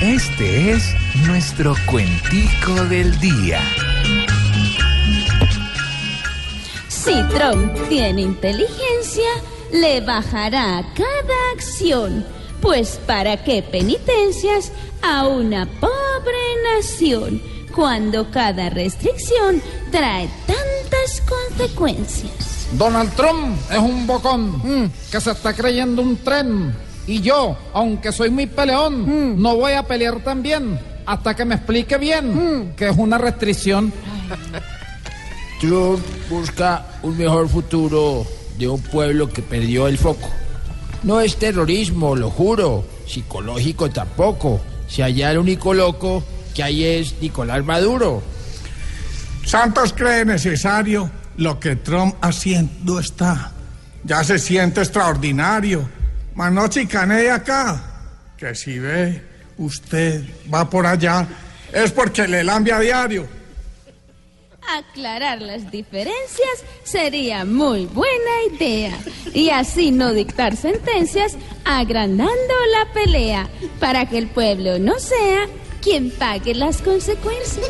Este es nuestro cuentico del día. Si Trump tiene inteligencia, le bajará a cada acción. Pues para qué penitencias a una pobre nación cuando cada restricción trae tantas consecuencias. Donald Trump es un bocón que se está creyendo un tren. Y yo, aunque soy muy peleón, no voy a pelear tan bien hasta que me explique bien que es una restricción. Trump busca un mejor futuro de un pueblo que perdió el foco. No es terrorismo, lo juro, psicológico tampoco. Si allá el único loco que hay es Nicolás Maduro. Santos cree necesario lo que Trump haciendo está. Ya se siente extraordinario. Mano chicanea acá. Que si ve usted va por allá es porque le lambia a diario. Aclarar las diferencias sería muy buena idea. Y así no dictar sentencias agrandando la pelea para que el pueblo no sea quien pague las consecuencias.